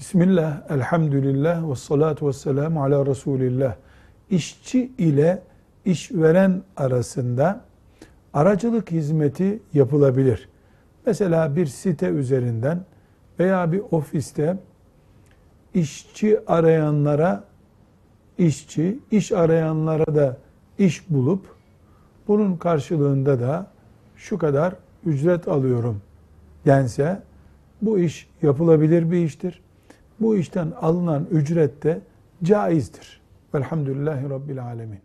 Bismillah, elhamdülillah ve salatu ve selamu ala Resulillah. İşçi ile işveren arasında aracılık hizmeti yapılabilir. Mesela bir site üzerinden veya bir ofiste işçi arayanlara işçi, iş arayanlara da iş bulup bunun karşılığında da şu kadar ücret alıyorum dense bu iş yapılabilir bir iştir. Bu işten alınan ücret de caizdir. Velhamdülillahi Rabbil Alemin.